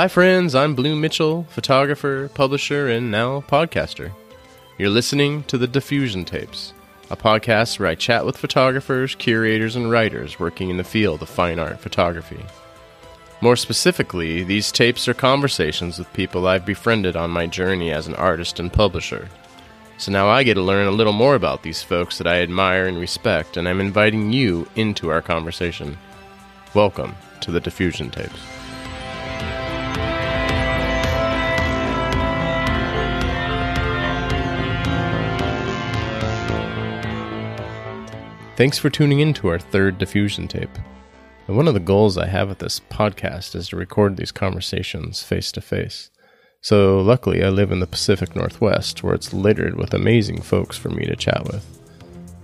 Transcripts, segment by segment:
Hi, friends. I'm Blue Mitchell, photographer, publisher, and now podcaster. You're listening to the Diffusion Tapes, a podcast where I chat with photographers, curators, and writers working in the field of fine art photography. More specifically, these tapes are conversations with people I've befriended on my journey as an artist and publisher. So now I get to learn a little more about these folks that I admire and respect, and I'm inviting you into our conversation. Welcome to the Diffusion Tapes. Thanks for tuning in to our third diffusion tape. And one of the goals I have with this podcast is to record these conversations face to face. So, luckily, I live in the Pacific Northwest, where it's littered with amazing folks for me to chat with.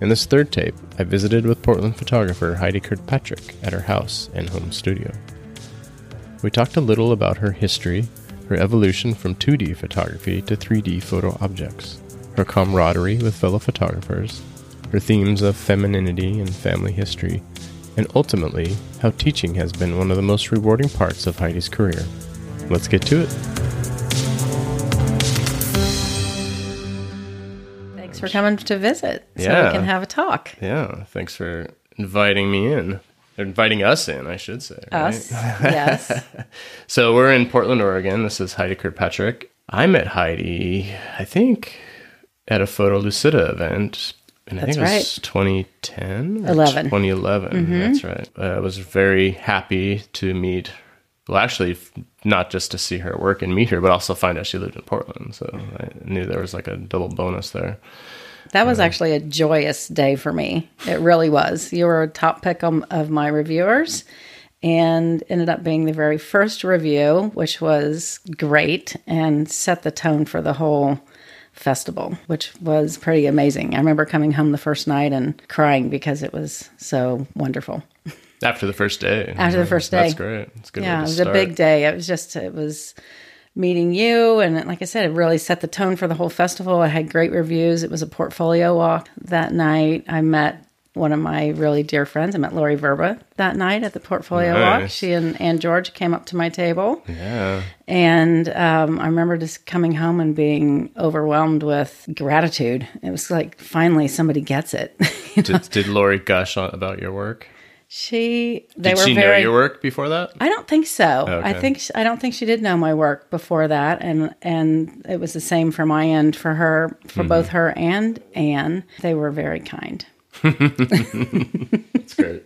In this third tape, I visited with Portland photographer Heidi Kirkpatrick at her house and home studio. We talked a little about her history, her evolution from 2D photography to 3D photo objects, her camaraderie with fellow photographers, her themes of femininity and family history, and ultimately, how teaching has been one of the most rewarding parts of Heidi's career. Let's get to it. Thanks for coming to visit so Yeah. we can have a talk. Yeah, thanks for inviting me in. Inviting us in, I should say. right? Us, yes. So we're in Portland, Oregon. This is Heidi Kirkpatrick. I met Heidi, I think, at a Photolucida event. And I That's think it was 2010 or 11. 2011. That's right. Uh, I was very happy to meet, well, actually, not just to see her work and meet her, but also find out she lived in Portland. So I knew there was like a double bonus there. That was actually a joyous day for me. It really was. You were a top pick of my reviewers and ended up being the very first review, which was great and set the tone for the whole festival, which was pretty amazing. I remember coming home the first night and crying because it was so wonderful. After the first day. After the first That's day. great. It's good. Yeah, it was start. a big day. It was just, it was meeting you. And like I said, it really set the tone for the whole festival. I had great reviews. It was a portfolio walk that night. I met one of my really dear friends. I met Lori Vrba that night at the portfolio walk. She and Anne George came up to my table. Yeah. And um, I remember just coming home and being overwhelmed with gratitude. It was like, finally, somebody gets it. Did, did Lori gush about your work? she, they Did were she very. know your work before that? I don't think so. I think I don't think she did know my work before that, and and it was the same for my end for her, for Mm-hmm. both her and Anne. They were very kind. That's great.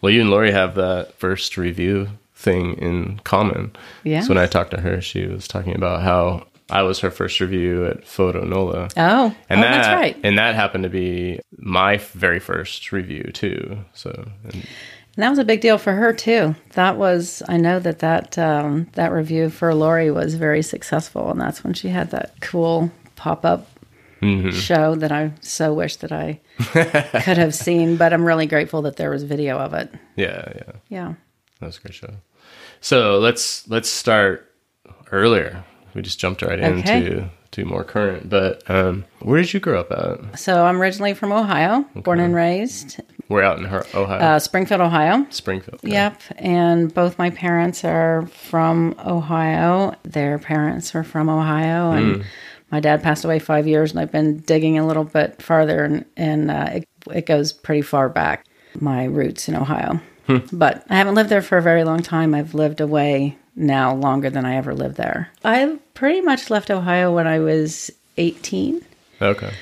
Well, you and Lori have that first review thing in common. Yeah. So when I talked to her, she was talking about how I was her first review at PhotoNOLA. Oh, And oh, that, that's right. And that happened to be my very first review too. So and And that was a big deal for her too. That was I know that that um, that review for Lori was very successful, and that's when she had that cool pop up. Mm-hmm. Show that I so wish that I could have seen, but I'm really grateful that there was video of it. yeah, yeah, Yeah. that was a great show. So let's let's start earlier. We just jumped right Okay. into to more current. But um, where did you grow up at? So I'm originally from Ohio, born and raised, We're out in Ohio, uh, Springfield, Ohio. Springfield. okay. Yep. And both my parents are from Ohio. Their parents are from Ohio. And my dad passed away five years, and I've been digging a little bit farther, and, and uh, it, it goes pretty far back, my roots in Ohio. But I haven't lived there for a very long time. I've lived away now longer than I ever lived there. I pretty much left Ohio when I was 18 Okay.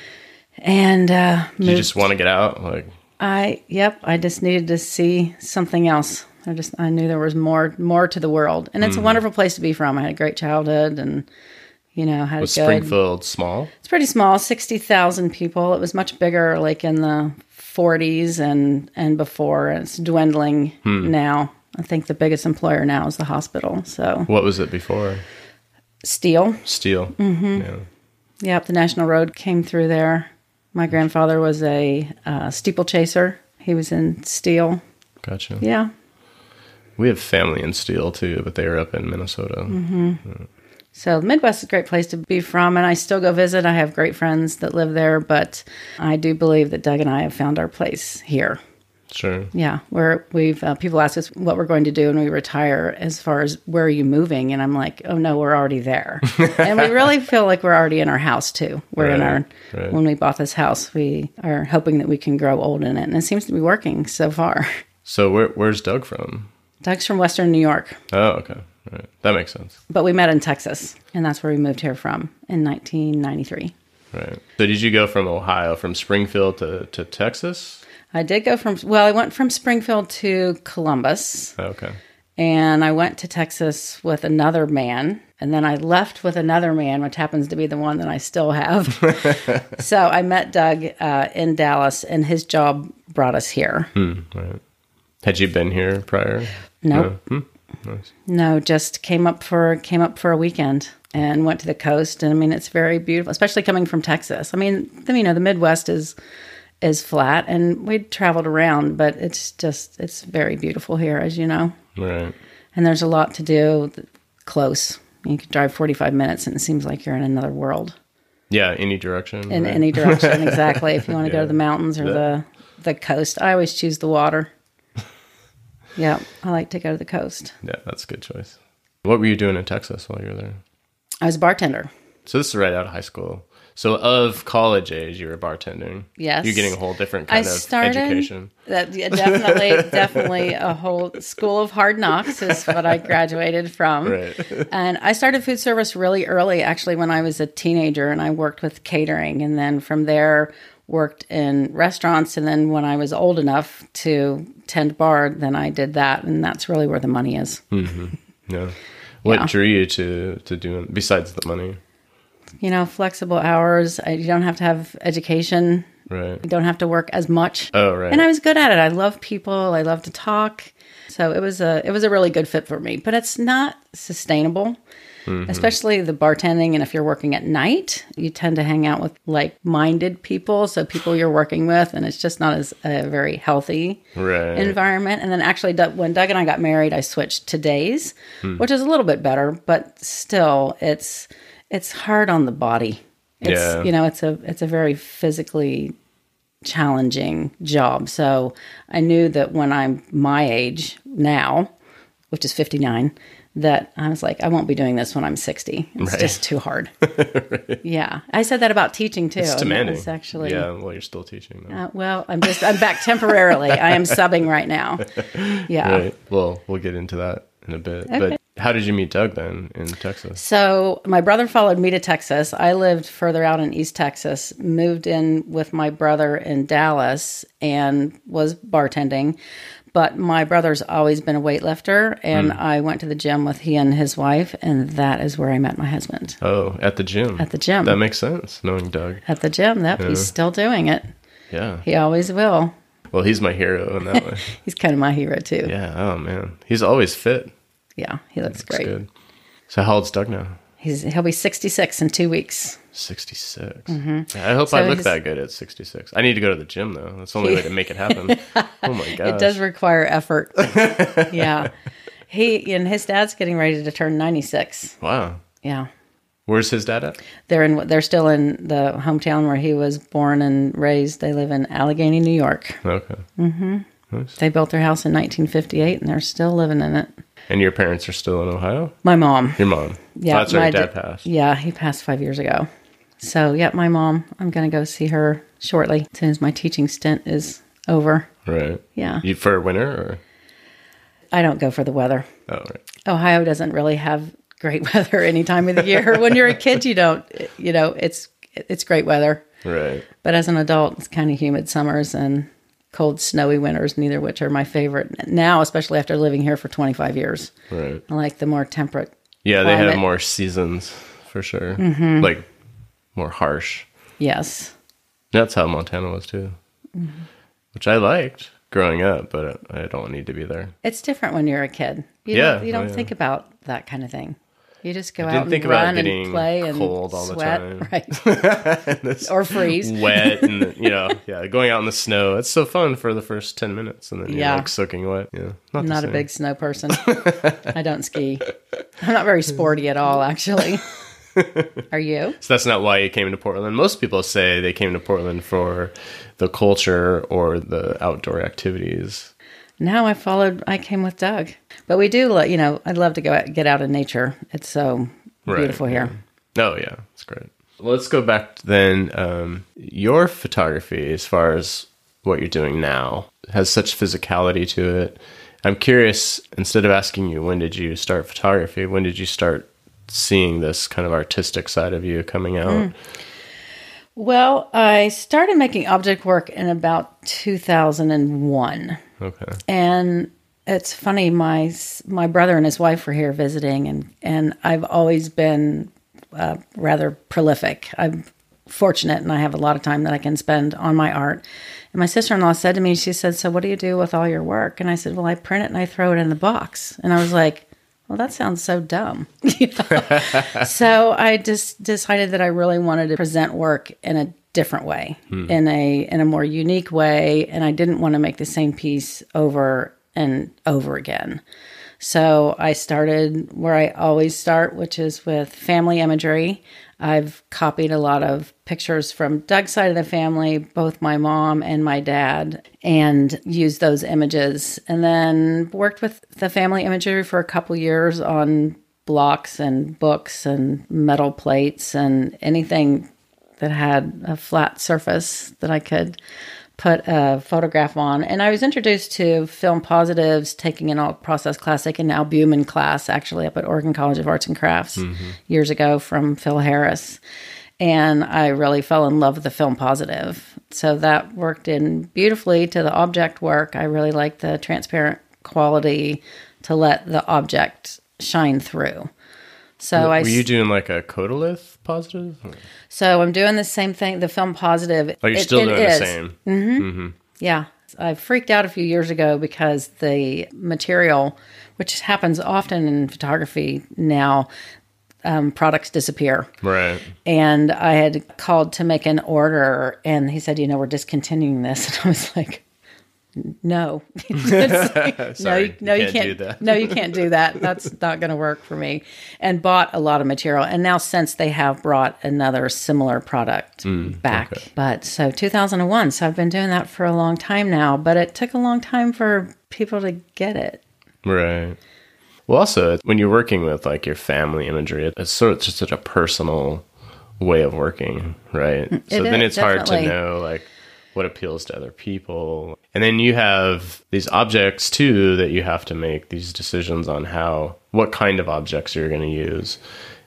and uh, you just want to get out? Like, I yep, I just needed to see something else. I just I knew there was more more to the world. And it's a wonderful place to be from. I had a great childhood and you know, had was good Springfield small? It's pretty small, 60,000 people. It was much bigger like in the 40s and and before. It's dwindling now. I think the biggest employer now is the hospital. So, What was it before? steel. Steel. Mm-hmm. Yeah. Yep, the National Road came through there. My grandfather was a uh, steeplechaser. He was in steel. Gotcha. Yeah, We have family in Steel too, but they are up in Minnesota. So the Midwest is a great place to be from, and I still go visit. I have great friends that live there, but I do believe that Doug and I have found our place here. Sure. Yeah, where we've uh, people ask us what we're going to do when we retire, as far as where are you moving, and I'm like, oh no, we're already there, and we really feel like we're already in our house too. We're in our Right, right. when we bought this house, we are hoping that we can grow old in it, and it seems to be working so far. So where, where's Doug from? Doug's from Western New York, Oh, okay. Right. That makes sense. but we met in Texas, and that's where we moved here from in 1993. Right. So did you go from Ohio, from Springfield to, to Texas? I did go from well, I went from Springfield to Columbus. Okay. and I went to Texas with another man, and then I left with another man, which happens to be the one that I still have. so I met Doug uh, in Dallas, and his job brought us here. Hmm, right. Had you been here prior? Nope. No? Hmm, nice. No, just came up for came up for a weekend and went to the coast. And I mean, it's very beautiful, especially coming from Texas. I mean, the, you know, the Midwest is is flat, and we traveled around, but it's just it's very beautiful here, as you know. Right. and there's a lot to do close. You can drive 45 minutes and it seems like you're in another world Yeah, any direction. in right? any direction. exactly. If you want to go to the mountains or the the coast, I always choose the water. Yeah, I like to go to the coast. Yeah, that's a good choice. What were you doing in Texas while you were there? I was a bartender. So this is right out of high school. So of college age, you were bartending. Yes. You're getting a whole different I kind of started education. that yeah, definitely definitely a whole school of hard knocks is what I graduated from. Right. And I started food service really early, actually, when I was a teenager, and I worked with catering, and then from there worked in restaurants. And then when I was old enough to tend bar, then I did that, and that's really where the money is. Mm-hmm. Yeah. What Yeah. drew you to to doing besides the money? You know, flexible hours. I, you don't have to have education. Right. You don't have to work as much. Oh, right. And I was good at it. I love people. I love to talk. So it was a it was a really good fit for me. But it's not sustainable, Mm-hmm. especially the bartending. And if you're working at night, you tend to hang out with like minded people. So people you're working with, and it's just not as a very healthy Right. environment. And then actually, when Doug and I got married, I switched to days, hmm. which is a little bit better, but still, it's it's hard on the body. It's Yeah. you know, it's a it's a very physically challenging job. So I knew that when I'm my age now, which is 59, that I was like, I won't be doing this when I'm 60. It's Right. just too hard. Yeah. I said that about teaching too. It's demanding. was actually yeah. Well, you're still teaching. Though. uh, well, I'm just I'm back temporarily. I am subbing right now. Yeah. Right. Well, we'll get into that in a bit. But how did you meet Doug then in Texas? So my brother followed me to Texas. I lived further out in East Texas, moved in with my brother in Dallas and was bartending. But my brother's always been a weightlifter and hmm. I went to the gym with he and his wife and that is where I met my husband. Oh, at the gym. At the gym. That makes sense. Knowing Doug. At the gym. That he's still doing it. Yeah. He always will. Well, he's my hero in that way. He's kind of my hero too. yeah. Oh man, he's always fit. Yeah, he looks That's great. good. So how old's Doug now? He's he'll be 66 in 2 weeks. 66. Yeah, I hope So I look he's- that good at 66. I need to go to the gym though. That's the only way to make it happen. oh my gosh. It does require effort. yeah. He and his dad's getting ready to turn 96. Wow. Yeah. Where's his dad at? They're in they're still in the hometown where he was born and raised. They live in Allegany, New York. Okay. Mm-hmm. They built their house in 1958 and they're still living in it. And your parents are still in Ohio? My mom. Your mom. Yeah, That's where your dad da- passed. Yeah, he passed 5 years ago. So, yeah, my mom. I'm going to go see her shortly as soon as my teaching stint is over. Right. Yeah. You for winter or? I don't go for the weather. Oh, right. Ohio doesn't really have great weather any time of the year. when you're a kid, you don't. You know, it's it's great weather, Right. but as an adult, it's kind of humid summers and cold, snowy winters. Neither of which are my favorite now, especially after living here for 25 years. Right. I like the more temperate. Yeah, they have more seasons for sure. Mm-hmm. Like more harsh. Yes, That's how Montana was too. Mm-hmm. Which I liked growing up, but I don't need to be there. it's different when you're a kid. You Yeah, don't, you don't oh, yeah. think about that kind of thing. You just go out and run and play and cold all the time. right? or freeze. Wet and you know, yeah, going out in the snow. It's so fun for the first ten minutes, and then you're Yeah. like soaking wet. Yeah, not, not a big snow person. I don't ski. I'm not very sporty at all, actually. Are you? So that's not why you came to Portland. Most people say they came to Portland for the culture or the outdoor activities. No, I followed. I came with Doug, but we do. lo- You know, I'd love to go out, get out in nature. It's so Right, beautiful here. Oh yeah, it's great. Let's go back then. Um, your photography, as far as what you're doing now, has such physicality to it. I'm curious. Instead of asking you when did you start photography, when did you start seeing this kind of artistic side of you coming out? Mm. Well, I started making object work in about 2001. Okay. And it's funny, my my brother and his wife were here visiting, and and I've always been uh, rather prolific. I'm fortunate, and I have a lot of time that I can spend on my art. And my sister in law said to me, she said, "So what do you do with all your work?" And I said, "Well, I print it and I throw it in the box." And I was like. Well, that sounds so dumb. You know? so I just decided that I really wanted to present work in a different way, hmm. in a in a more unique way, and I didn't want to make the same piece over and over again. So I started where I always start, which is with family imagery. I've copied a lot of pictures from Doug's side of the family, both my mom and my dad, and used those images. And then worked with the family imagery for a couple years on blocks and books and metal plates and anything that had a flat surface that I could put a photograph on. And I was introduced to film positives, taking an alt process classic and albumen class actually up at Oregon College of Arts and Crafts mm-hmm. years ago from Phil Harris. And I really fell in love with the film positive. So that worked in beautifully to the object work. I really like the transparent quality to let the object shine through. So I Were you doing like a Kodalith positive? Or- so I'm doing the same thing. The film positive. Oh, you're it- still it doing is. the same. Yeah. I freaked out a few years ago because the material, which happens often in photography now, um, products disappear. Right. And I had called to make an order, and he said, "You know, we're discontinuing this." And I was like, "No, like, no, Sorry, you- no, you you can't can't. do that." no, you can't do that. That's not going to work for me." And bought a lot of material, and now since they have brought another similar product Mm, back. But so 2001, so I've been doing that for a long time now. But it took a long time for people to get it. Right. Well, also, when you're working with like your family imagery, it's sort of just such a personal way of working, right? so then is, it's hard to know like what appeals to other people. And then you have these objects too that you have to make these decisions on how what kind of objects you're going to use.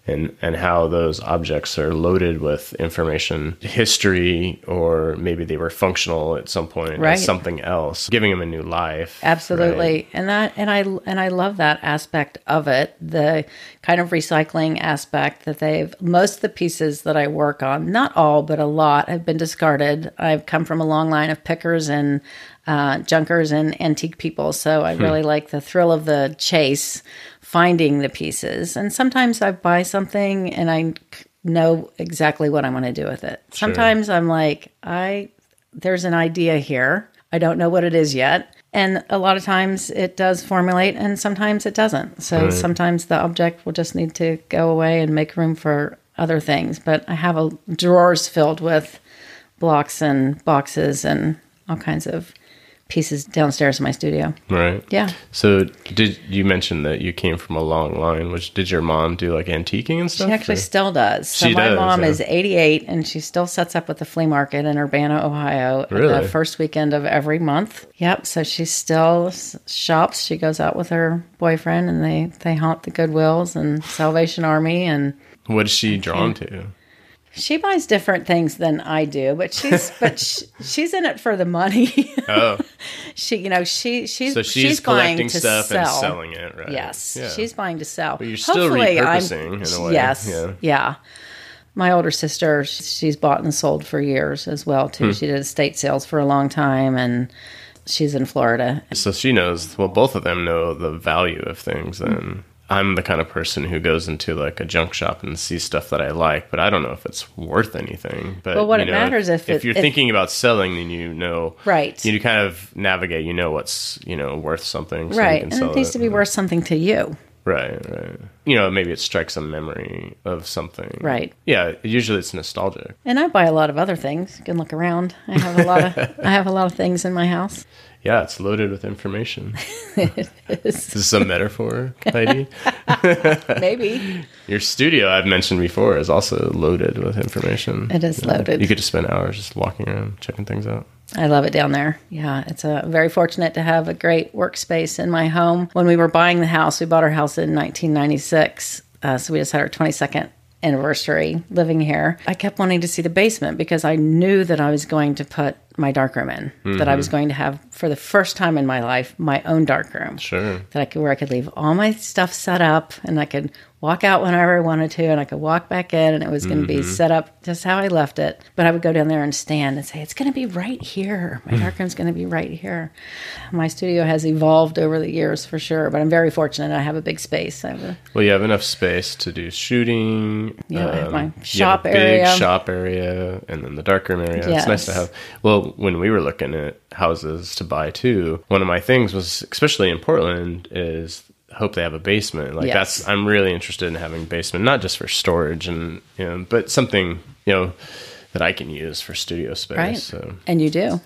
And, and how those objects are loaded with information, history, or maybe they were functional at some point Right. as something else, giving them a new life. Absolutely. right? And that and I and I love that aspect of it, the kind of recycling aspect that they've most of the pieces that I work on, not all but a lot have been discarded. I've come from a long line of pickers and uh, junkers and antique people, so I really like the thrill of the chase, finding the pieces. And sometimes I buy something and I know exactly what I want to do with it. Sometimes I'm like, I there's an idea here. I don't know what it is yet. And a lot of times it does formulate and sometimes it doesn't. So sometimes the object will just need to go away and make room for other things. But I have a drawers filled with blocks and boxes and all kinds of pieces downstairs in my studio. Right. Yeah. So did you mention that you came from a long line? Which did your mom do like antiquing and stuff? She actually or- still does. So She my does, mom yeah. is 88 and she still sets up with the flea market in Urbana, Ohio Really? the first weekend of every month. Yep. So she still shops. She goes out with her boyfriend and they, they haunt the Goodwills and Salvation Army and what is she drawn to? She buys different things than I do, but she's but sh she's in it for the money. Oh, she you know she she's so she's, buying collecting to stuff sell. and selling it, right? Yes, Yeah. she's buying to sell. But you're still repurposing in a way, Yes, yeah. yeah. My older sister, she's bought and sold for years as well too. Hmm. She did estate sales for a long time, and she's in Florida. So she knows. Well, both of them know the value of things. Then I'm the kind of person who goes into like a junk shop and sees stuff that I like, but I don't know if it's worth anything. But Well, what you it matters if, if if you're if- thinking about selling, then you know, Right. You kind of navigate. You know what's you know worth something, so you right, can and it needs to be worth something to you. Right, right. You know, maybe it strikes a memory of something. Right. Yeah, usually it's nostalgic. And I buy a lot of other things. You can look around. I have a lot of I have a lot of things in my house. Yeah, it's loaded with information. it is. Is this a metaphor, Heidi? Maybe. Your studio, I've mentioned before, is also loaded with information. It is loaded. You could just spend hours just walking around, checking things out. I love it down there. Yeah, it's a very fortunate to have a great workspace in my home. When we were buying the house, we bought our house in 1996. Uh, so we just had our 22nd anniversary living here. I kept wanting to see the basement because I knew that I was going to put my darkroom in, mm-hmm. that I was going to have for the first time in my life my own darkroom. Sure. That I could where I could leave all my stuff set up and I could walk out whenever I wanted to, and I could walk back in, and it was going to mm-hmm. be set up just how I left it. But I would go down there and stand and say, "It's going to be right here. My darkroom's going to be right here." My studio has evolved over the years for sure, but I'm very fortunate. I have a big space. A, well, you have enough space to do shooting. Yeah, um, I have my um, shop area, big shop area, and then the darkroom area. Yes. It's nice to have. Well, when we were looking at houses to buy too, one of my things was, especially in Portland, is hope they have a basement. Like yes. that's I'm really interested in having a basement, not just for storage and you know, but something you know that I can use for studio space. Right. So. And you do.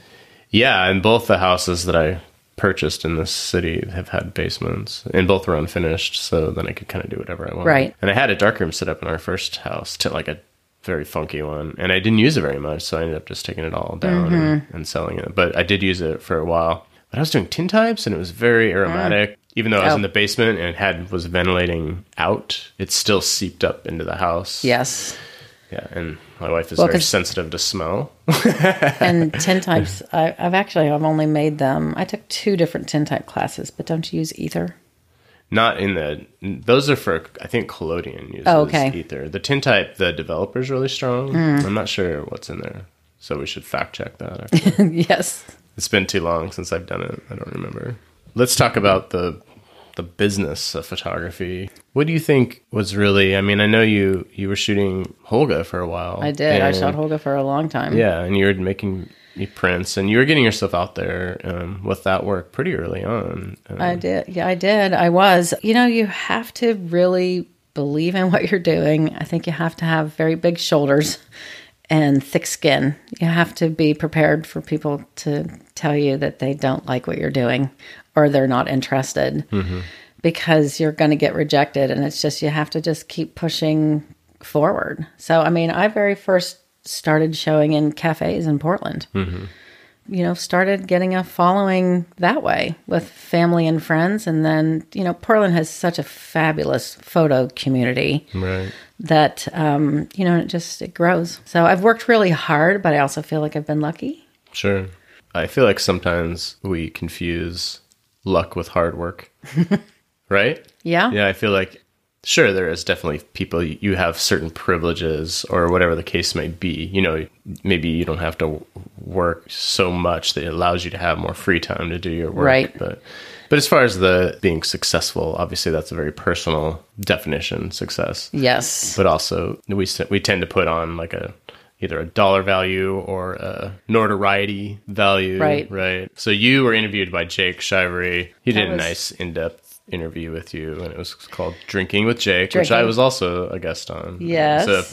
Yeah, and both the houses that I purchased in this city have had basements, and both were unfinished. So then I could kind of do whatever I want. Right. And I had a darkroom set up in our first house to like a very funky one, and I didn't use it very much, so I ended up just taking it all down mm-hmm. and, and, selling it. But I did use it for a while. But I was doing tin types, and it was very aromatic. Mm even though I was oh. in the basement and had was ventilating out, it still seeped up into the house. Yes. Yeah, and my wife is well, very sensitive to smell. and tintypes, I, have actually I've only made them. I took two different tin type classes, but don't you use ether? Not in the. Those are for I think Collodion uses oh, okay. ether. The tin type, the developer is really strong. Mm. I'm not sure what's in there, so we should fact check that. yes. It's been too long since I've done it. I don't remember. Let's talk about the the business of photography. What do you think was really? I mean, I know you you were shooting Holga for a while. I did. I shot Holga for a long time. Yeah, and you were making prints, and you were getting yourself out there um, with that work pretty early on. Um, I did. Yeah, I did. I was. You know, you have to really believe in what you're doing. I think you have to have very big shoulders and thick skin. You have to be prepared for people to tell you that they don't like what you're doing or they're not interested mm-hmm. because you're going to get rejected. And it's just, you have to just keep pushing forward. So, I mean, I very first started showing in cafes in Portland. Mm-hmm. You know, started getting a following that way with family and friends. And then, you know, Portland has such a fabulous photo community right. that, um, you know, it just, it grows. So I've worked really hard, but I also feel like I've been lucky. Sure. I feel like sometimes we confuse luck with hard work. right? Yeah. Yeah, I feel like sure there is definitely people you have certain privileges or whatever the case may be. You know, maybe you don't have to work so much that it allows you to have more free time to do your work. Right. But but as far as the being successful, obviously that's a very personal definition, success. Yes. But also we we tend to put on like a either a dollar value or a notoriety value. Right. Right. So you were interviewed by Jake Shivery. He did was... a nice in depth interview with you, and it was called Drinking with Jake, Drinking. which I was also a guest on. Yes. So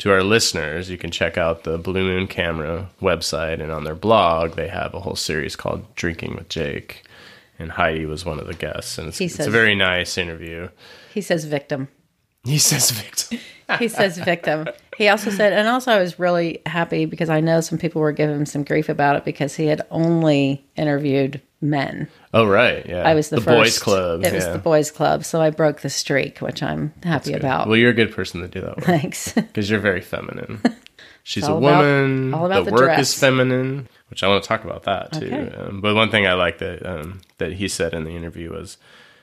to our listeners, you can check out the Blue Moon Camera website, and on their blog, they have a whole series called Drinking with Jake. And Heidi was one of the guests, and it's, says, it's a very nice interview. He says victim. He says victim. he says victim. He also said, and also I was really happy because I know some people were giving him some grief about it because he had only interviewed men. Oh right, yeah. I was the, the first. boys club. It yeah. was the boys club, so I broke the streak, which I'm happy about. Well, you're a good person to do that. With. Thanks, because you're very feminine. She's a woman. About, all about the, the work dress. is feminine, which I want to talk about that too. Okay. Um, but one thing I like that um, that he said in the interview was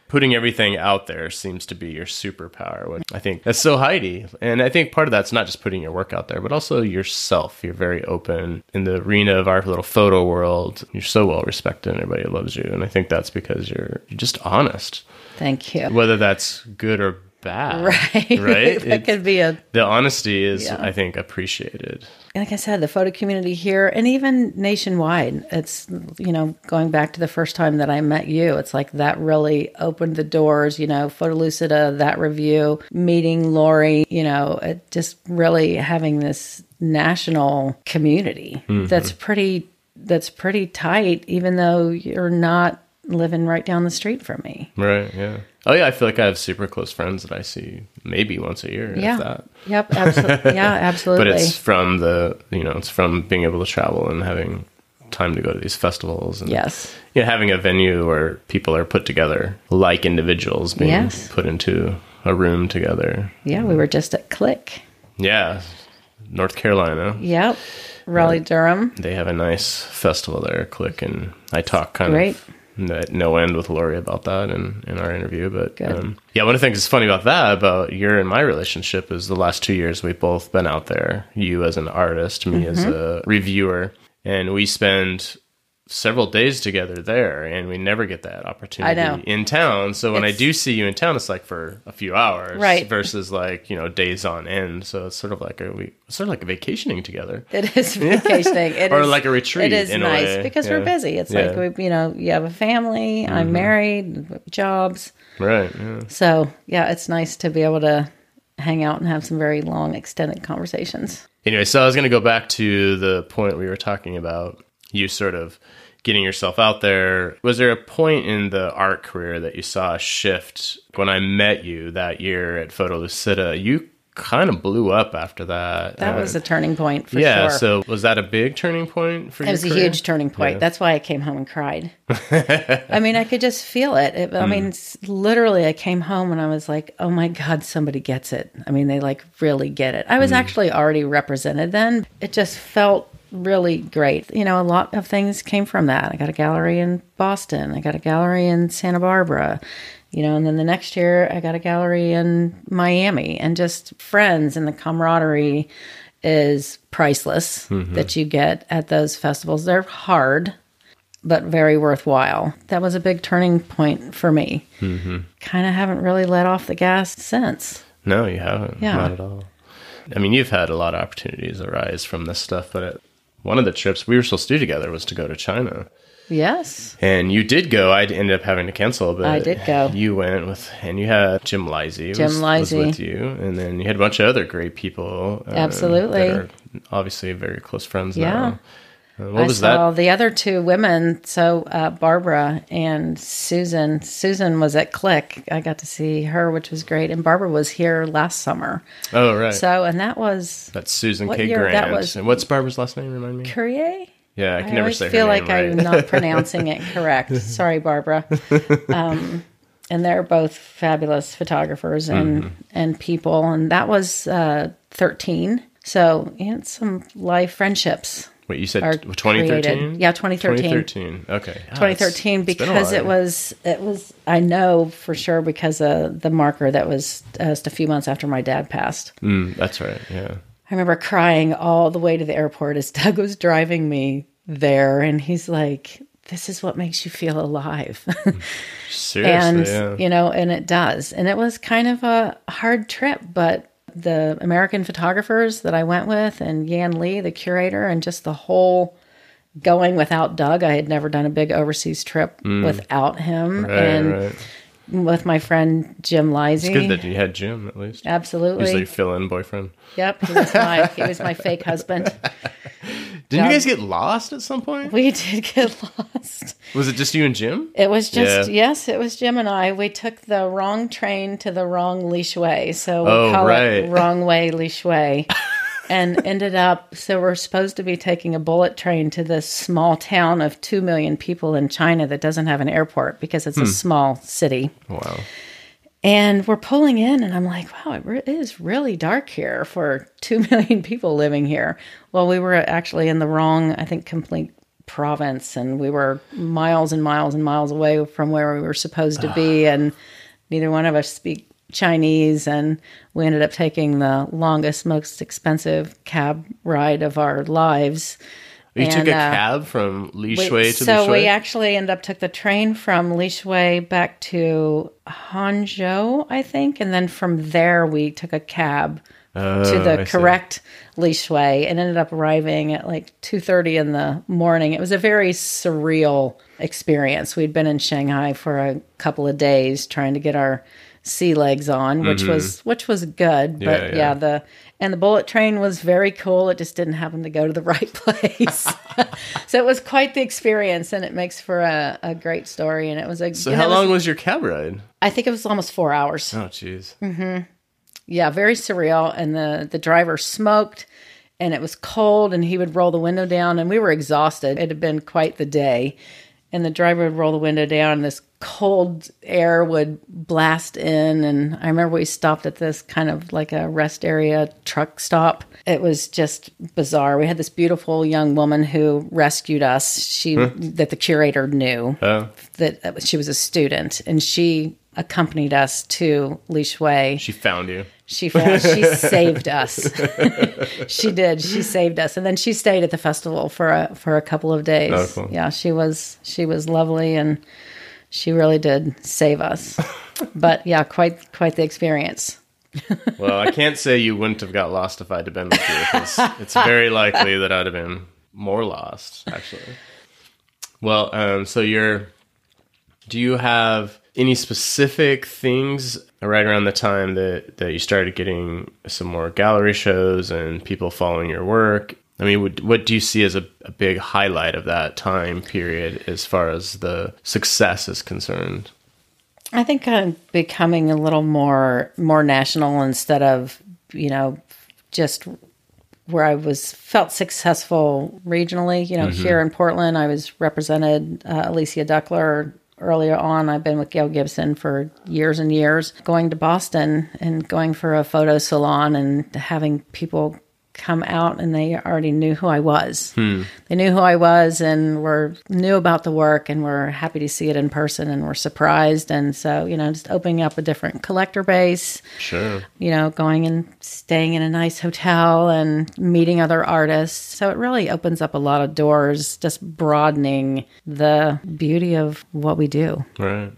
putting everything out there seems to be your superpower. Which I think that's so Heidi. And I think part of that's not just putting your work out there, but also yourself. You're very open in the arena of our little photo world. You're so well respected and everybody loves you. And I think that's because you're you're just honest. Thank you. Whether that's good or bad. Right. Right. that It- could be a the honesty is, Yeah. I think, appreciated. Like I said, the photo community here and even nationwide. It's, you know, going back to the first time that I met you, it's like that really opened the doors, you know, Photolucida, that review, meeting Lori, you know, it just really having this national community mm-hmm. that's pretty, that's pretty tight, even though you're not living right down the street from me. Right. Yeah. Oh yeah. I feel like I have super close friends that I see maybe once a year. Yeah. Yep. Absolutely. yeah. Absolutely. But it's from the you know it's from being able to travel and having time to go to these festivals and yes. you know, having a venue where people are put together like individuals being Yes. put into a room together. Yeah. We were just at Click. Yeah. North Carolina. Yep. Raleigh Durham. They have a nice festival there, Click, and I talk kind Great. of at no end with Lori about that in, in our interview. But um, yeah, one of the things that's funny about that, about your and my relationship, is the last two years we've both been out there. You as an artist, me as Mm-hmm. a reviewer, and we spend several days together there, and we never get that opportunity in town. So when I do see you in town, it's like for a few hours, Right. Versus like you know days on end. So it's sort of like a we sort of like a vacationing together. It is vacationing. It Or is- like a retreat It is nice because Yeah. we're busy. It's Yeah. Mm-hmm. like we, you know, you have a family. I'm married, jobs. Right. Yeah. So yeah, it's nice to be able to hang out and have some very long, extended conversations. Anyway, so I was going to go back to the point we were talking about you sort of getting yourself out there. Was there a point in the art career that you saw a shift when I met you that year at Photolucida? You kind of blew up after that. That Uh, was a turning point for sure. yeah. sure. So was that a big turning point for you? it was a huge turning point. Yeah. That's why I came home and cried. I mean, I could just feel it. it I Hmm. mean, literally, I came home and I was like, "Oh my god, somebody gets it." I mean, they like really get it. I was actually already represented then. It just felt really great. You know, a lot of things came from that. I got a gallery in Boston. I got a gallery in Santa Barbara. You know, and then the next year I got a gallery in Miami, and just friends and the camaraderie is priceless that you get at those festivals. They're hard, but very worthwhile. That was a big turning point for me. Mm-hmm. Kind of haven't really let off the gas since. No, you haven't. Yeah. Not at all. I mean, you've had a lot of opportunities arise from this stuff, but it, one of the trips we were supposed to do together was to go to China. Yes. And you did go. I ended up having to cancel, but I did go. You went with, and you had Jim Leisy. Jim Leisy. with you, and then you had a bunch of other great people. uh, Absolutely. obviously very close friends Yeah. now. What I was saw that? the other two women. So uh, Barbara and Susan. Susan was at Click. I got to see her, which was great. And Barbara was here last summer. Oh, right. So, and that was That's Susan Kae Grant. that was? And what's Barbara's last name? Remind me. Ciurej. Yeah, I can I never say feel her like name I'm not pronouncing it correct. Sorry, Barbara. Um, and they're both fabulous photographers and Mm-hmm. and people. And that was uh, 13. So and some life friendships. Wait, you said 2013? Yeah, 2013. 2013. Okay. Ah, 2013 it's been because it was it was I know for sure because of the marker that was uh, just a few months after my dad passed. Mm, that's right. Yeah. I remember crying all the way to the airport as Doug was driving me there, and he's like, "This is what makes you feel alive," Seriously. and yeah. you know, and it does. And it was kind of a hard trip, but the American photographers that I went with, and Yan Lee, the curator, and just the whole going without Doug. I had never done a big overseas trip without him, Mm. Right, and right. With my friend Jim Leisy. It's good that you had Jim at least. Absolutely. He's your fill-in boyfriend. Yep, he was my he was my fake husband. Didn't you guys get lost at some point? We did get lost. Was it just you and Jim? It was just Yeah. yes, it was Jim and I. We took the wrong train to the wrong Lishui, so we Oh, call right. it wrong way Lishui, and ended up. So we're supposed to be taking a bullet train to this small town of two million people in China that doesn't have an airport because it's a Hmm. small city. Wow. And we're pulling in, and I'm like, wow, it re- it is really dark here for two million people living here. Well, we were actually in the wrong, I think, complete province, and we were miles and miles and miles away from where we were supposed to be, and neither one of us speak Chinese, and we ended up taking the longest, most expensive cab ride of our lives You took a uh, cab from Li we- Shui to so we actually ended up took the train from Lishui back to Hangzhou, I think, and then from there we took a cab to Oh, the I see. correct Lishui and ended up arriving at like two thirty in the morning. It was a very surreal experience. We'd been in Shanghai for a couple of days trying to get our sea legs on, which was which was good. But Mm-hmm. Yeah, yeah, yeah. the and the bullet train was very cool. It just didn't happen to go to the right place. so it was quite the experience and it makes for a, a great story. And it was a So how was- long was your cab ride? I think it was almost four hours. Oh, jeez. Mm-hmm. Yeah, very surreal. And the the driver smoked, and it was cold, and he would roll the window down, and we were exhausted. It had been quite the day, and the driver would roll the window down, and this cold air would blast in. And I remember we stopped at this kind of like a rest area truck stop. It was just bizarre. We had this beautiful young woman who rescued us. She that the curator knew Oh, that she was a student, and she accompanied us to Lishui. she found you. She found, she saved us. she did. She saved us, and then she stayed at the festival for a for a couple of days. Yeah, she was she was lovely, and she really did save us. but yeah, quite quite the experience. Well, I can't say you wouldn't have got lost if I'd have been with you. it's very likely that I'd have been more lost, actually. Well, um, so you're. Do you have any specific things right around the time that, that you started getting some more gallery shows and people following your work? I mean, what, what do you see as a, a big highlight of that time period as far as the success is concerned? I think I'm becoming a little more more national instead of you know just where I was felt successful regionally. You know, here in Portland, I was represented uh, Alysia Duckler earlier on. I've been with Gail Gibson for years and years. Going to Boston and going for a photo salon and having people come out and they already knew who I was. Hmm. They knew who I was and were knew about the work and were happy to see it in person and were surprised. And so, you know, just opening up a different collector base, Sure. you know, going and staying in a nice hotel and meeting other artists. So it really opens up a lot of doors, just broadening the beauty of what we do. Right.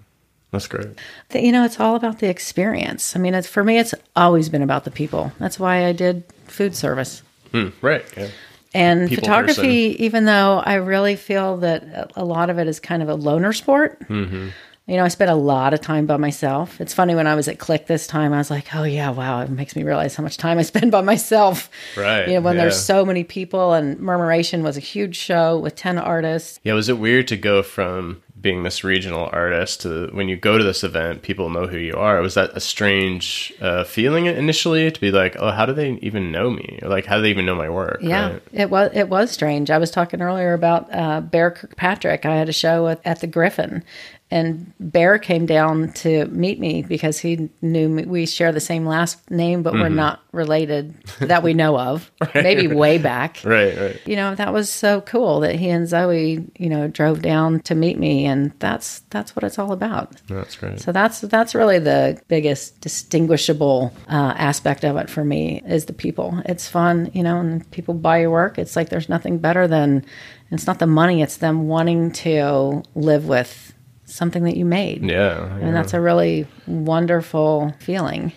That's great. You know, it's all about the experience. I mean, it's for me, it's always been about the people. That's why I did food service. Hmm, right. Yeah. And People photography, even though I really feel that a- a lot of it is kind of a loner sport. Mm-hmm. You know, I spent a lot of time by myself. It's funny when I was at Click this time, I was like, oh, yeah, wow, it makes me realize how much time I spend by myself. Right, You know, when yeah. there's so many people, and Murmuration was a huge show with 10 artists. Yeah, was it weird to go from being this regional artist to when you go to this event, people know who you are? Was that a strange uh, feeling initially to be like, oh, how do they even know me? Or like, how do they even know my work? Yeah, right? it was it was strange. I was talking earlier about uh, Bear Kirkpatrick. I had a show at, at the Griffin, and Bear came down to meet me because he knew me. we share the same last name, but we're Mm-hmm. not related that we know of. Maybe way back. Right, right. You know that was so cool that he and Zoe, you know, drove down to meet me, and that's that's what it's all about. That's great. So that's that's really the biggest distinguishable uh, aspect of it for me is the people. It's fun, you know, and people buy your work. It's like there's nothing better than it's not the money; it's them wanting to live with something that you made. yeah. I yeah. that's a really wonderful feeling.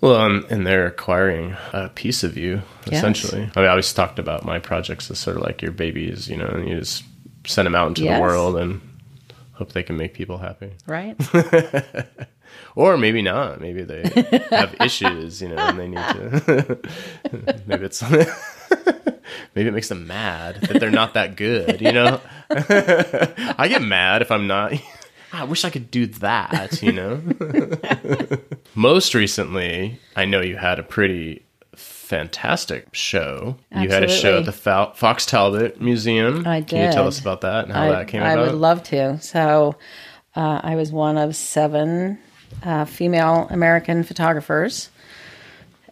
Well, um, and they're acquiring a piece of you, Yes. essentially. I, mean, I always talked about my projects as sort of like your babies, you know, and you just send them out into Yes. the world and hope they can make people happy. Right? Or maybe not. Maybe they have issues, you know, and they need to. maybe it's. maybe it makes them mad that they're not that good, you know? I get mad if I'm not. I wish I could do that, you know? Most recently, I know you had a pretty fantastic show. You had a show at the Fo- Fox Talbot Museum. I did. Can you tell us about that and how I, that came I about? I would love to. So, uh, I was one of seven uh, female American photographers,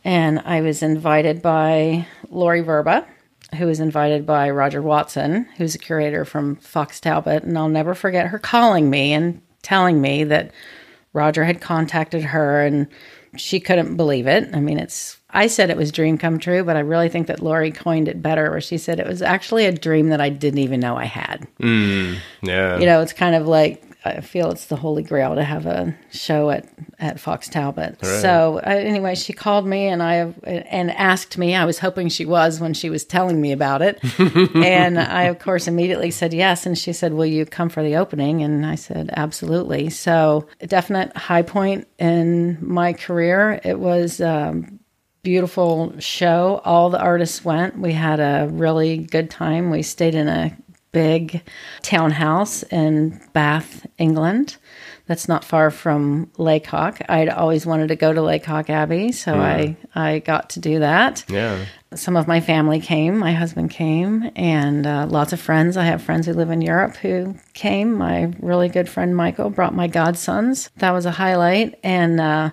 and I was invited by Lori Vrba, who was invited by Roger Watson, who's a curator from Fox Talbot, and I'll never forget her calling me and telling me that Roger had contacted her and she couldn't believe it. I mean, it's I said it was dream come true, but I really think that Lori coined it better, where she said it was actually a dream that I didn't even know I had. Mm, yeah. You know, it's kind of like I feel it's the holy grail to have a show at at Fox Talbot. Right. So uh, anyway, she called me and I and asked me. I was hoping she was when she was telling me about it, and I of course immediately said yes. And she said, "Will you come for the opening?" And I said, "Absolutely." So a definite high point in my career. It was. Um, beautiful show. All the artists went. We had a really good time. We stayed in a big townhouse in Bath, England. That's not far from Lacock. I'd always wanted to go to Lacock Abbey, so I I got to do that. yeah. Some of my family came. My husband came, and uh, lots of friends. I have friends who live in Europe who came. My really good friend Michael brought my godsons. That was a highlight, and. Uh,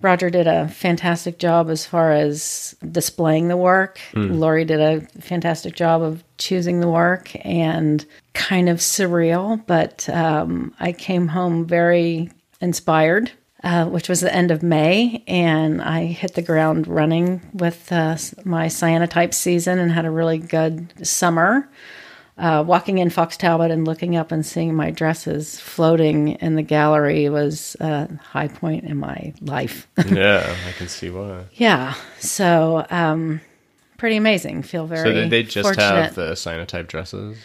Roger did a fantastic job as far as displaying the work. Lori did a fantastic job of choosing the work and kind of surreal, but um, I came home very inspired. Uh, which was the end of May, and I hit the ground running with uh, my cyanotype season and had a really good summer uh, walking in Fox Talbot and looking up and seeing my dresses floating in the gallery was a high point in my life. Yeah. I can see why. yeah, so um, pretty amazing. Feel very. So did they just fortunate. have the cyanotype dresses?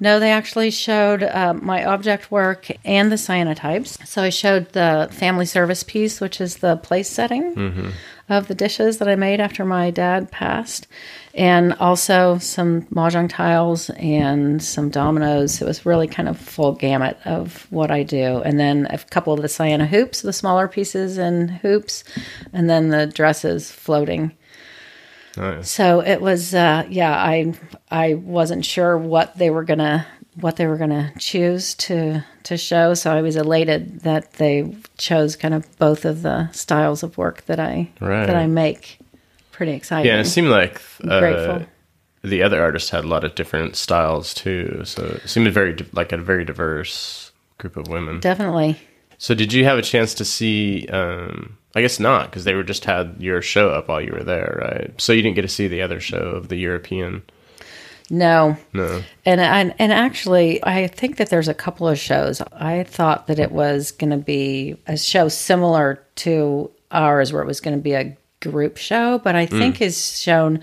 No, they actually showed uh, my object work and the cyanotypes. So I showed the family service piece, which is the place setting of the dishes that I made after my dad passed, and also some mahjong tiles and some dominoes. It was really kind of full gamut of what I do. And then a couple of the cyano hoops, the smaller pieces and hoops, and then the dresses floating. Nice. So it was, uh, yeah. I I wasn't sure what they were gonna what they were gonna choose to to show. So I was elated that they chose kind of both of the styles of work that I Right. that I make. Pretty exciting. Yeah, it seemed like uh, grateful. the other artists had a lot of different styles too. So it seemed very like a very diverse group of women. Definitely. So did you have a chance to see? Um, I guess not, because they were just had your show up while you were there, right? So you didn't get to see the other show of the European. No. No. And and and actually, I think that there's a couple of shows. I thought that it was going to be a show similar to ours, where it was going to be a group show, but I think has shown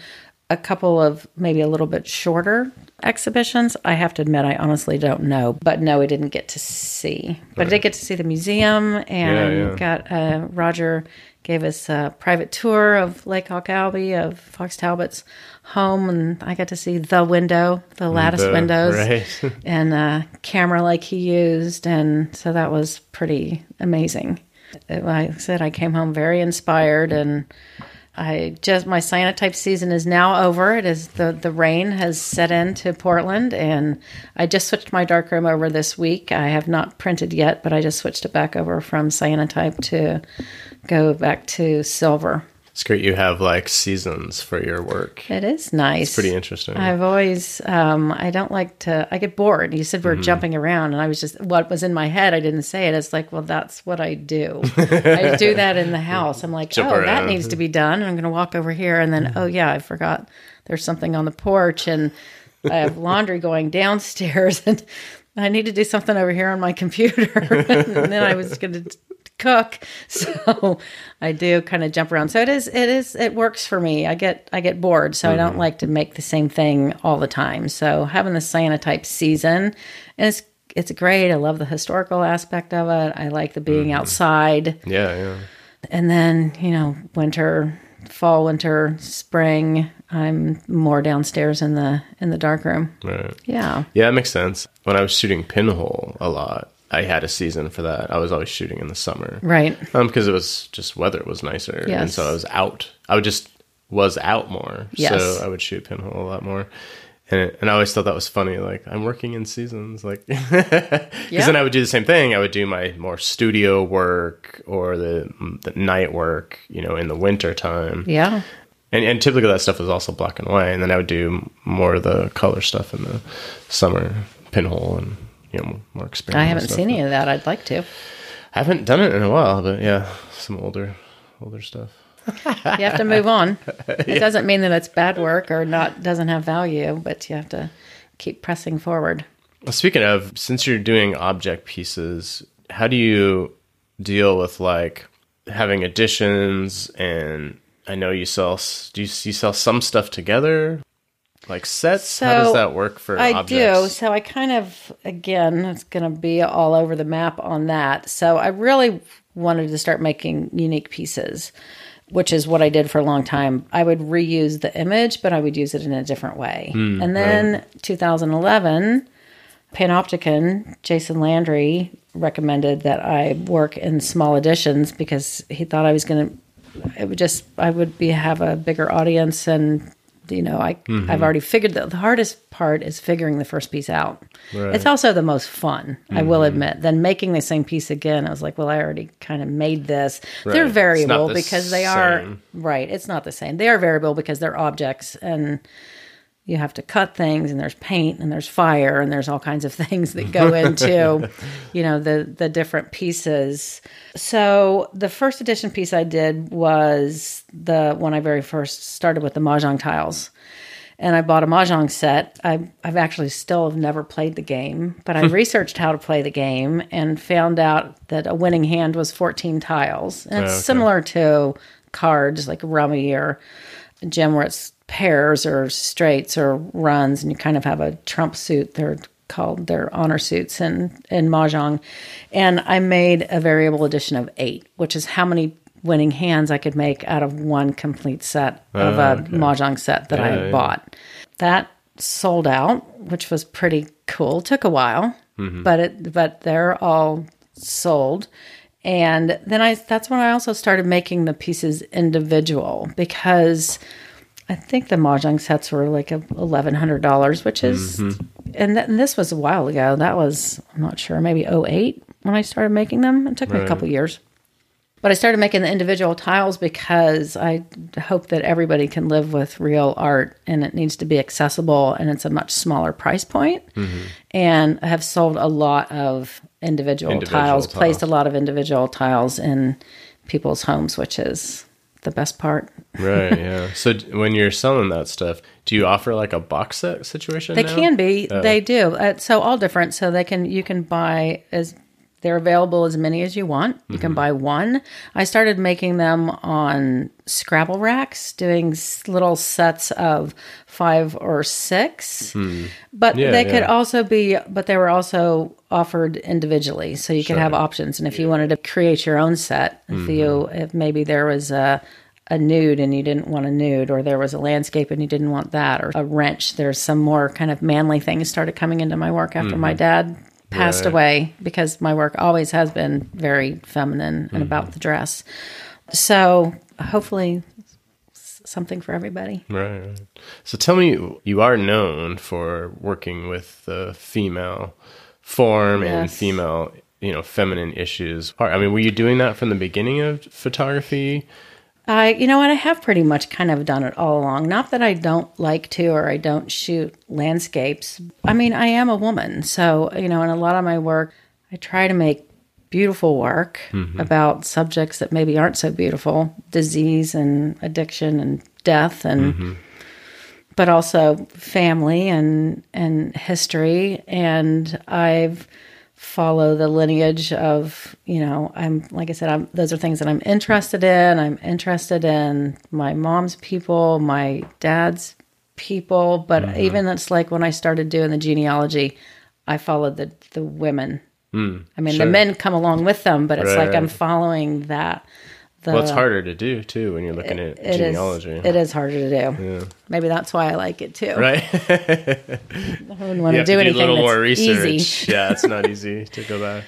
a couple of maybe a little bit shorter exhibitions. I have to admit, I honestly don't know, but no, we didn't get to see. But I did get to see the museum, and Yeah, yeah. got uh, Roger gave us a private tour of Lacock Abbey of Fox Talbot's home, and I got to see the window, the lattice The- windows, right? and a camera like he used, and so that was pretty amazing. Like I said, I came home very inspired, and I just my cyanotype season is now over. It is the the rain has set into Portland, and I just switched my darkroom over this week. I have not printed yet, but I just switched it back over from cyanotype to go back to silver. It's great you have like seasons for your work. It is nice. It's pretty interesting. I've always, um, I don't like to, I get bored. You said we are Mm-hmm. jumping around, and I was just, what was in my head, I didn't say it. It's like, well, that's what I do. I do that in the house. I'm like, Jump oh, that needs to be done. And I'm going to walk over here, and then, oh, yeah, I forgot there's something on the porch, and I have laundry going downstairs, and I need to do something over here on my computer. and then I was going to cook. So i do kind of jump around. So it is it is it works for me. I get i get bored so i don't mm-hmm. like to make the same thing all the time. So having the cyanotype season and it's it's great. I love the historical aspect of it. I like the being mm-hmm. outside. Yeah, yeah. and then you know winter fall winter spring i'm more downstairs in the in the dark room. Right. yeah. Yeah, it makes sense. When I was shooting Pinhole a lot, I had a season for that. I was always shooting in the summer. right Um, because it was just weather was nicer, and so I was out. I would just was out more, Yes. so I would shoot pinhole a lot more. And, it, and I always thought that was funny. Like I'm working in seasons, like because Yeah. then I would do the same thing. I would do my more studio work or the the night work, you know, in the winter time. yeah And, and typically that stuff was also black and white. And then I would do more of the color stuff in the summer, pinhole, and you know more experimental. i haven't seen any of that i'd like to I haven't done it in a while, but yeah, some older older stuff. you have to move on. It doesn't mean that it's bad work or not doesn't have value, but you have to keep pressing forward. Well, speaking of, since you're doing object pieces, how do you deal with like having additions? And I know you sell. Do you, you sell some stuff together? Like sets? So how does that work for I objects? do. So I kind of, again, it's going to be all over the map on that. So I really wanted to start making unique pieces, which is what I did for a long time. I would reuse the image, but I would use it in a different way. Hmm, and then 2011, Panopticon, Jason Landry recommended that I work in small editions because he thought I was going to, it would just, I would be have a bigger audience and you know, I Mm-hmm. I've already figured that the hardest part is figuring the first piece out. Right. Mm-hmm. It's also the most fun, I will admit. Then making the same piece again, I was like, well, I already kind of made this. They're Right. Not variable the because they are right. It's not the same. They are variable because they're objects and you have to cut things and there's paint and there's fire and there's all kinds of things that go into you know the the different pieces. So the first edition piece i did was the when i very first started with the mahjong tiles. And i bought a mahjong set. I, i've actually still have never played the game but i researched how to play the game and found out that a winning hand was 14 tiles. And it's oh, okay. similar to cards like rummy or gin where it's pairs or straights or runs, and you kind of have a trump suit. They're called their honor suits in in mahjong. And I made a variable edition of eight, which is how many winning hands I could make out of one complete set of Ah, a okay. mahjong set that I Yeah, had yeah. bought. That sold out, which was pretty cool. Took a while, Mm-hmm. but it but they're all sold. And then I that's when I also started making the pieces individual because I think the mahjong sets were like eleven hundred dollars, which is mm-hmm. and, th- and this was a while ago. That was I'm not sure, maybe 08 when I started making them. It took me a couple years. But I started making the individual tiles because I hope that everybody can live with real art and it needs to be accessible and it's a much smaller price point. Mm-hmm. And I have sold a lot of individual, Individual tiles, tiles. placed a lot of individual tiles in people's homes, which is the best part. right. Yeah. So d- when you're selling that stuff, do you offer like a box set situation? They now? can be. Oh. They do. Uh, so all different. So they can. You can buy as they're available as many as you want. You Mm-hmm. can buy one. I started making them on Scrabble racks, doing little sets of five or six. But Hmm. Yeah, they could also be. But they were also offered individually, so you could have options. And if you wanted to create your own set, if Mm-hmm. you if maybe there was a a nude and you didn't want a nude, or there was a landscape and you didn't want that, or a wrench. There's some more kind of manly things started coming into my work after my dad passed Right. away because my work always has been very feminine and mm-hmm. about the dress. So hopefully, something for everybody. Right, right. So tell me, you are known for working with the female form and female, you know, feminine issues. I mean, were you doing that from the beginning of photography? I, you know what, I have pretty much kind of done it all along. Not that I don't like to or I don't shoot landscapes. I mean, I am a woman. So, you know, in a lot of my work, I try to make beautiful work mm-hmm. about subjects that maybe aren't so beautiful disease and addiction and death and. Mm-hmm. But also family and and history, and I've follow the lineage of you know i'm like i said i'm those are things that i'm interested in. I'm interested in my mom's people my dad's people. But mm-hmm. even it's like when i started doing the genealogy i followed the the women. Hmm. I mean sure. the men come along with them but it's Right, like i'm following that the, Well, it's harder to do too when you're looking at genealogy. it is harder to do maybe that's why i like it too Right? i wouldn't want to do do a little more research. easy yeah, it's not easy to go back.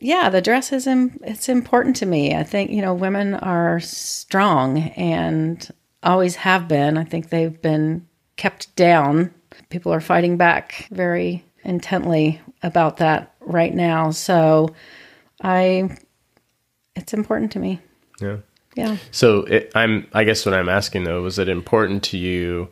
yeah, the dress is Im- it's important to me. I think you know women are strong and always have been. I think they've been kept down. People are fighting back very intently about that right now. So I it's important to me. Yeah. Yeah. So it, I'm. I guess what I'm asking though was it important to you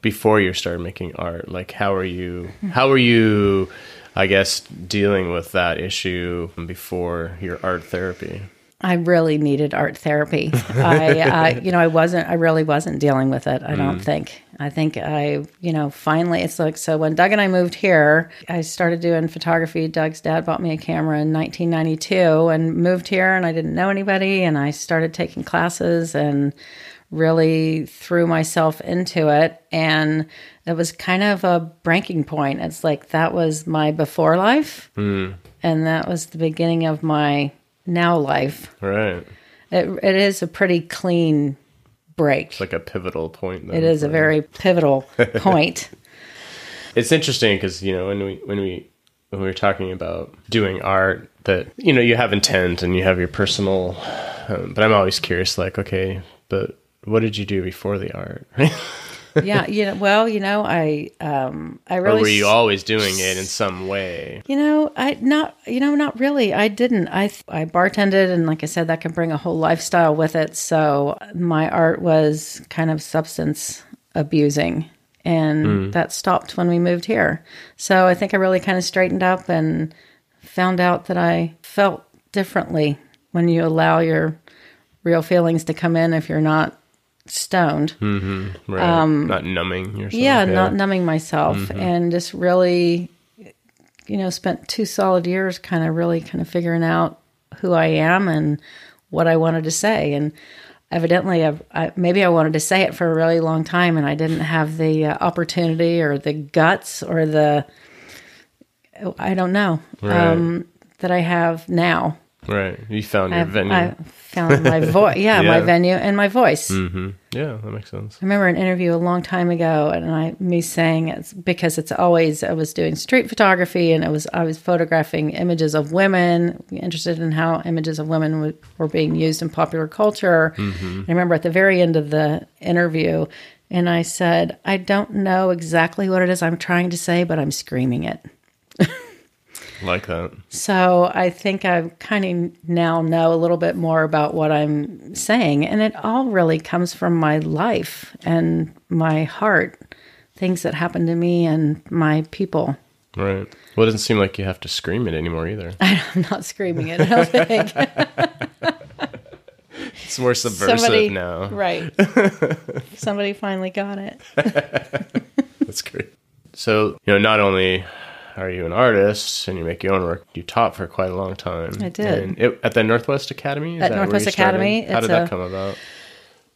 before you started making art? Like, how are you? How are you? I guess dealing with that issue before your art therapy. I really needed art therapy. I, I, uh, you know, I wasn't, I really wasn't dealing with it. I don't mm. think. I think I, you know, finally, it's like, so when Doug and I moved here, I started doing photography. Doug's dad bought me a camera in 1992 and moved here, and I didn't know anybody. And I started taking classes and really threw myself into it. And it was kind of a breaking point. It's like that was my before life, hmm. and that was the beginning of my now life. Right. It, it is a pretty clean break. It's like a pivotal point. then It is a very pivotal point. It's interesting because you know when we when we when we were talking about doing art that you know you have intent and you have your personal, um, but I'm always curious like okay, but what did you do before the art? yeah, you know, well, you know, I um I or really were you always doing it in some way? You know, I not you know not really. I didn't. I I bartended, and like I said, that can bring a whole lifestyle with it. So my art was kind of substance abusing, and that stopped when we moved here. So I think I really kind of straightened up and found out that I felt differently when you allow your real feelings to come in if you're not stoned. Right. not numbing yourself. Um, yeah, not numbing myself and just really you know spent two solid years kind of really kind of figuring out who i am and what i wanted to say and evidently I've, I, maybe i wanted to say it for a really long time and i didn't have the uh, opportunity or the guts or the i don't know Right. um, that i have now Right. You found your venue. I found my voice yeah, my venue and my voice hmm Yeah, that makes sense. I remember an interview a long time ago, and I me saying it's because it's always I was doing street photography, and it was I was photographing images of women, interested in how images of women w- were being used in popular culture. I remember at the very end of the interview, and I said, I don't know exactly what it is I'm trying to say, but I'm screaming it. Like that. So I think I kind of now know a little bit more about what I'm saying. And it all really comes from my life and my heart, things that happened to me and my people. Right. Well, it doesn't seem like you have to scream it anymore either. I'm not screaming it, I don't think. It's more subversive Somebody, now. right. Somebody finally got it. That's great. So, you know, not only are you an artist and you make your own work, you taught for quite a long time. I did. And it, at the Northwest Academy? Is At Northwest? Academy, How did that a- come about?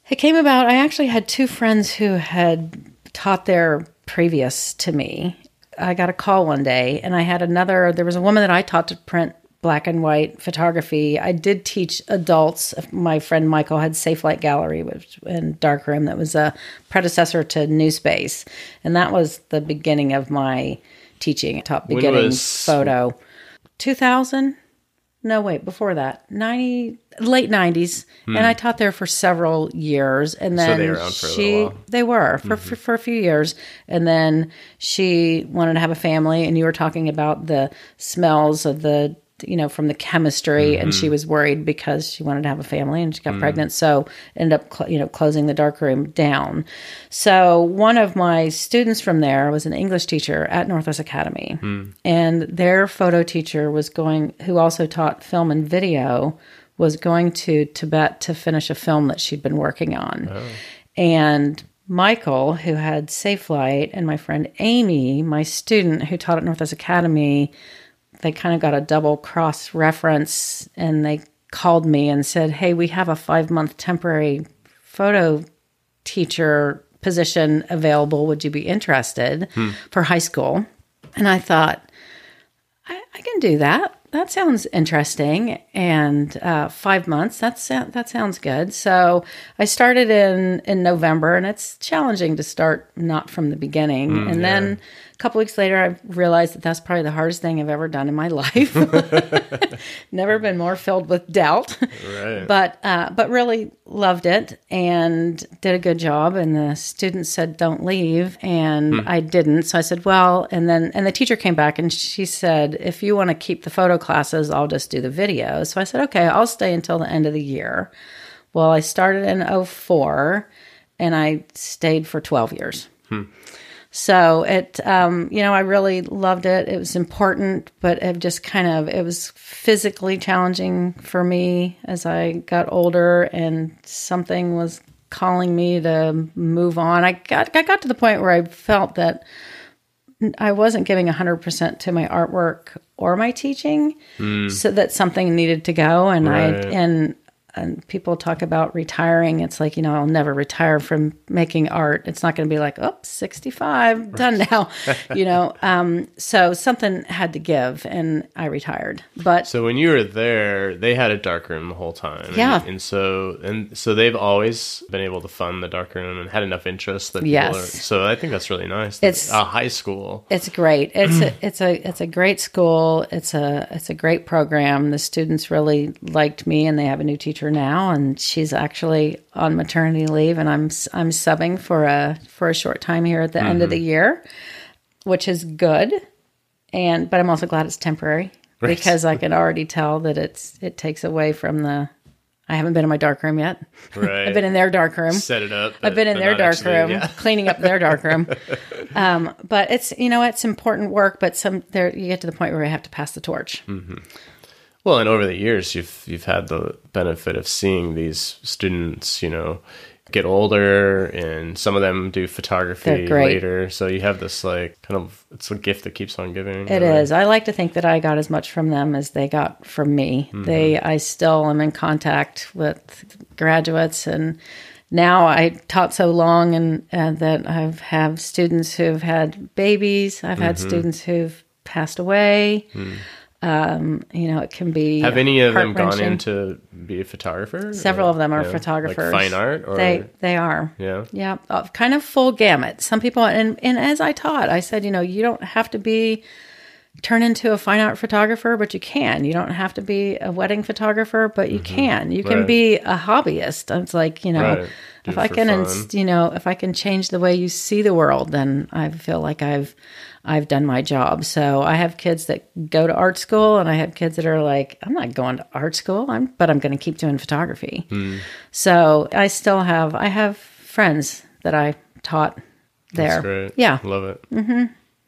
It came about, I actually had two friends who had taught there previous to me. I got a call one day, and I had another, there was a woman that I taught to print black and white photography. I did teach adults. My friend Michael had Safe Light Gallery which, in Darkroom, that was a predecessor to Newspace. And that was the beginning of my teaching, top beginning was- photo. 2000? No, wait, before that, 90, late 90s. And I taught there for several years. And then Hmm. they were around for a little she, they were for, for, for a few years. And then she wanted to have a family. And you were talking about the smells of the, you know, from the chemistry. And she mm-hmm. was worried because she wanted to have a family and she got mm. pregnant. So ended up, cl- you know, closing the dark room down. So one of my students from there was an English teacher at Northwest Academy. Mm. And their photo teacher was going, who also taught film and video, was going to Tibet to finish a film that she'd been working on. Oh. And Michael, who had Safe Light, and my friend Amy, my student who taught at Northwest Academy, they kind of got a double cross reference and they called me and said, Hey, we have a five month temporary photo teacher position available. Would you be interested for high school? And I thought, I, I can do that. That sounds interesting. And uh, five months, that's, that sounds good. So I started in, in November, and it's challenging to start not from the beginning. and then a couple weeks later, I realized that that's probably the hardest thing I've ever done in my life. Never been more filled with doubt Right. but uh, but really loved it and did a good job. And the students said, "Don't leave," and I didn't. So I said, "Well," and then and the teacher came back and she said, "If you want to keep the photo classes, I'll just do the video." So I said, "Okay, I'll stay until the end of the year." Well, I started in 04 and I stayed for 12 years. So it, um, you know, I really loved it. It was important, but it just kind of, it was physically challenging for me as I got older and something was calling me to move on. I got, I got to the point where I felt that I wasn't giving 100% to my artwork or my teaching, so that something needed to go. And I, and, and people talk about retiring. It's like, you know, I'll never retire from making art. It's not going to be like, oh, 65, done now, you know. Um, so something had to give and I retired. But So when you were there, they had a dark room the whole time. Yeah. And, so and so they've always been able to fund the dark room and had enough interest that people Yes. are, so I think that's really nice. It's- a high school. It's great. It's a it's a it's a great school. It's a it's a great program. The students really liked me, and they have a new teacher now, and she's actually on maternity leave, and I'm I'm subbing for a for a short time here at the end of the year, which is good. And but I'm also glad it's temporary Right. because I can already tell that it's it takes away from the. I haven't been in my dark room yet. Right. I've been in their dark room. set it up. I've been in their dark actually- room, yeah. cleaning up their dark room. Um, but it's you know it's important work, but some there you get to the point where you have to pass the torch. Well, and over the years, you've you've had the benefit of seeing these students, you know, get older, and some of them do photography later. So you have this like kind of it's a gift that keeps on giving. It is. I like to think that I got as much from them as they got from me. Mm-hmm. They, I still am in contact with graduates, and now I taught so long, and uh, that I've have students who've had babies. I've had Mm-hmm. students who've passed away. Um, you know, it can be. Have any of them gone heart-wrenching. in to be a photographer? Several Or- of them are photographers. Like fine art, or they they are. yeah, Yeah, uh, kind of full gamut. Some people, and and as I taught, I said, you know, you don't have to be turn into a fine art photographer, but you can. You don't have to be a wedding photographer, but you can. You can Mm-hmm. Right. be a hobbyist. It's like you know, Right. If I can, fun. you know, if I can change the way you see the world, then I feel like I've I've done my job. So I have kids that go to art school, and I have kids that are like, I'm not going to art school, I'm but I'm going to keep doing photography. Hmm. So I still have I have friends that I taught there. that's great. Yeah, love it. Mm-hmm.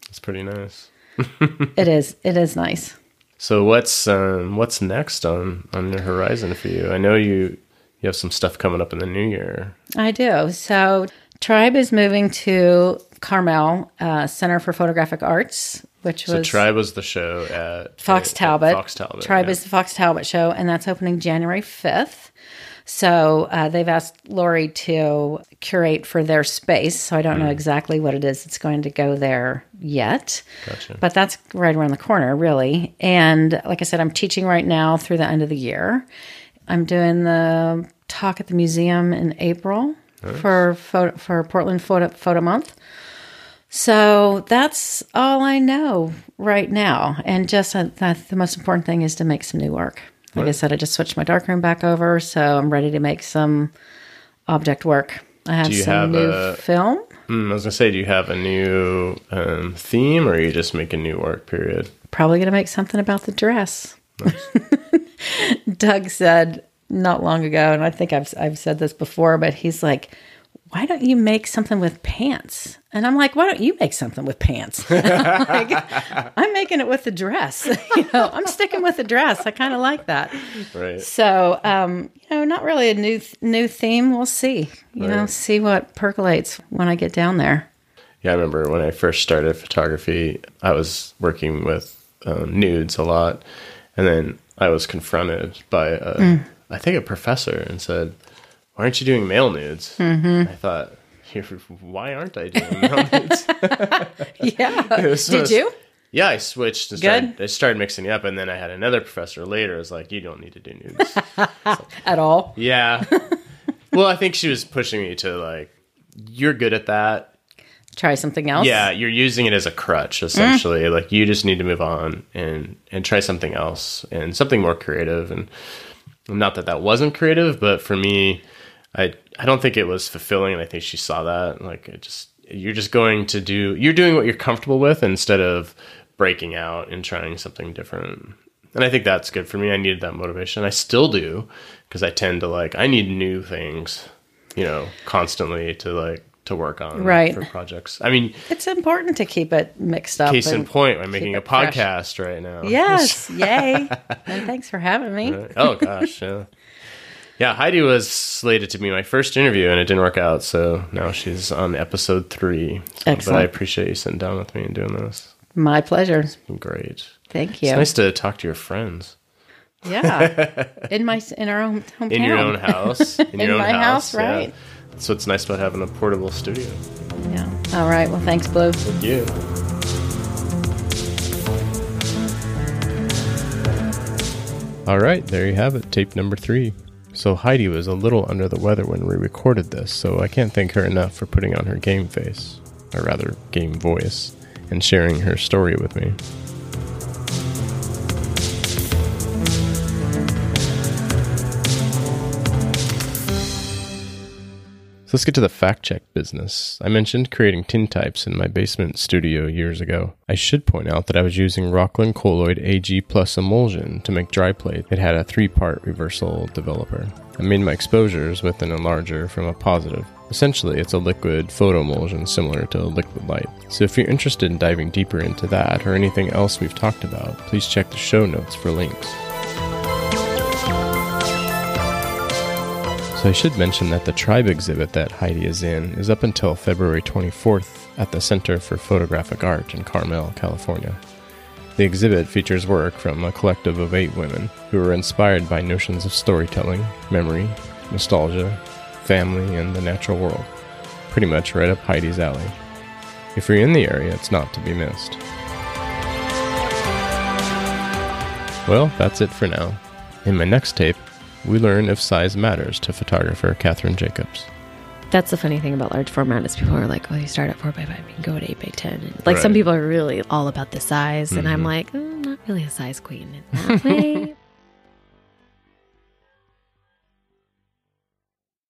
It's pretty nice. it is. It is nice. So what's um, what's next on on the horizon for you? I know you you have some stuff coming up in the new year. I do. So Tribe is moving to Carmel uh, Center for Photographic Arts, which So was Tribe was the show at Fox at Talbot. Fox Talbot. Tribe yeah. is the Fox Talbot show, and that's opening January 5th. So uh, they've asked Lori to curate for their space. So I don't Hmm. know exactly what it is that's going to go there yet. Gotcha. But that's right around the corner, really. And like I said, I'm teaching right now through the end of the year. I'm doing the talk at the museum in April for photo, for Portland Photo, Photo Month. So that's all I know right now. And just uh, that the most important thing is to make some new work. Like I said, I just switched my darkroom back over, so I'm ready to make some object work. I have some have new a- film. Mm, I was gonna say, do you have a new um, theme, or are you just making new work? Period. Probably going to make something about the dress. Doug said not long ago, and I think I've I've said this before, but he's like, "Why don't you make something with pants?" And I'm like, "Why don't you make something with pants?" I'm, like, I'm making it with the dress. you know, I'm sticking with the dress. I kind of like that. Right. So, um, you know, not really a new new theme. We'll see. You know, see what percolates when I get down there. Yeah, I remember when I first started photography, I was working with um, nudes a lot, and then I was confronted by a, Mm. I think a professor, and said, "Why aren't you doing male nudes?" Mm-hmm. I thought, why aren't I doing male nudes?" Yeah. Did you? Yeah, I switched. And Good. started, I started mixing it up, and then I had another professor later. who was like, "You don't need to do nudes." At all? yeah. well, I think she was pushing me to like, "You're good at that. Try something else. Yeah, you're using it as a crutch essentially. Like you just need to move on and and try something else and something more creative. And not that that wasn't creative, but for me, I I don't think it was fulfilling. And I think she saw that. Like it just you're just going to do you're doing what you're comfortable with instead of breaking out and trying something different. And I think that's good for me. I needed that motivation. I still do because I tend to like I need new things, you know, constantly to like to work on Right. for projects. I mean, It's important to keep it mixed up. case in point, I'm making a it fresh. podcast right now. Yes, yay! and thanks for having me. oh gosh, yeah. Yeah, Heidi was slated to be my first interview, and it didn't work out. So now she's on episode three. So- But I appreciate you sitting down with me and doing this. My pleasure. Great. Thank you. It's nice to talk to your friends Yeah, in my in our own hometown. in your own house. In, your In own my house, yeah. right. That's what's nice about having a portable studio. Yeah. All right. Well, thanks, Blue. Thank you. All right, there you have it, tape number three. So Heidi was a little under the weather when we recorded this, so I can't thank her enough for putting on her game face, or rather, game voice, and sharing her story with me. So let's get to the fact check business. I mentioned creating tintypes in my basement studio years ago. I should point out that I was using Rockland Colloid AG Plus emulsion to make dry plate. It had a three part reversal developer. I made my exposures with an enlarger from a positive. Essentially, it's a liquid photo emulsion similar to liquid light. So if you're interested in diving deeper into that or anything else we've talked about, please check the show notes for links. So I should mention that the Tribe exhibit that Heidi is in is up until February 24th at the Center for Photographic Art in Carmel, California. The exhibit features work from a collective of eight women who were inspired by notions of storytelling, memory, nostalgia, family, and the natural world. Pretty much right up Heidi's alley. If you're in the area, it's not to be missed. Well, that's it for now. In my next tape, we learn if size matters to photographer Catherine Jacobs. That's the funny thing about large format is people are like, well, you start at four by five, you can go at eight by ten. And like some people are really all about the size, and I'm like, mm, not really a size queen in that way.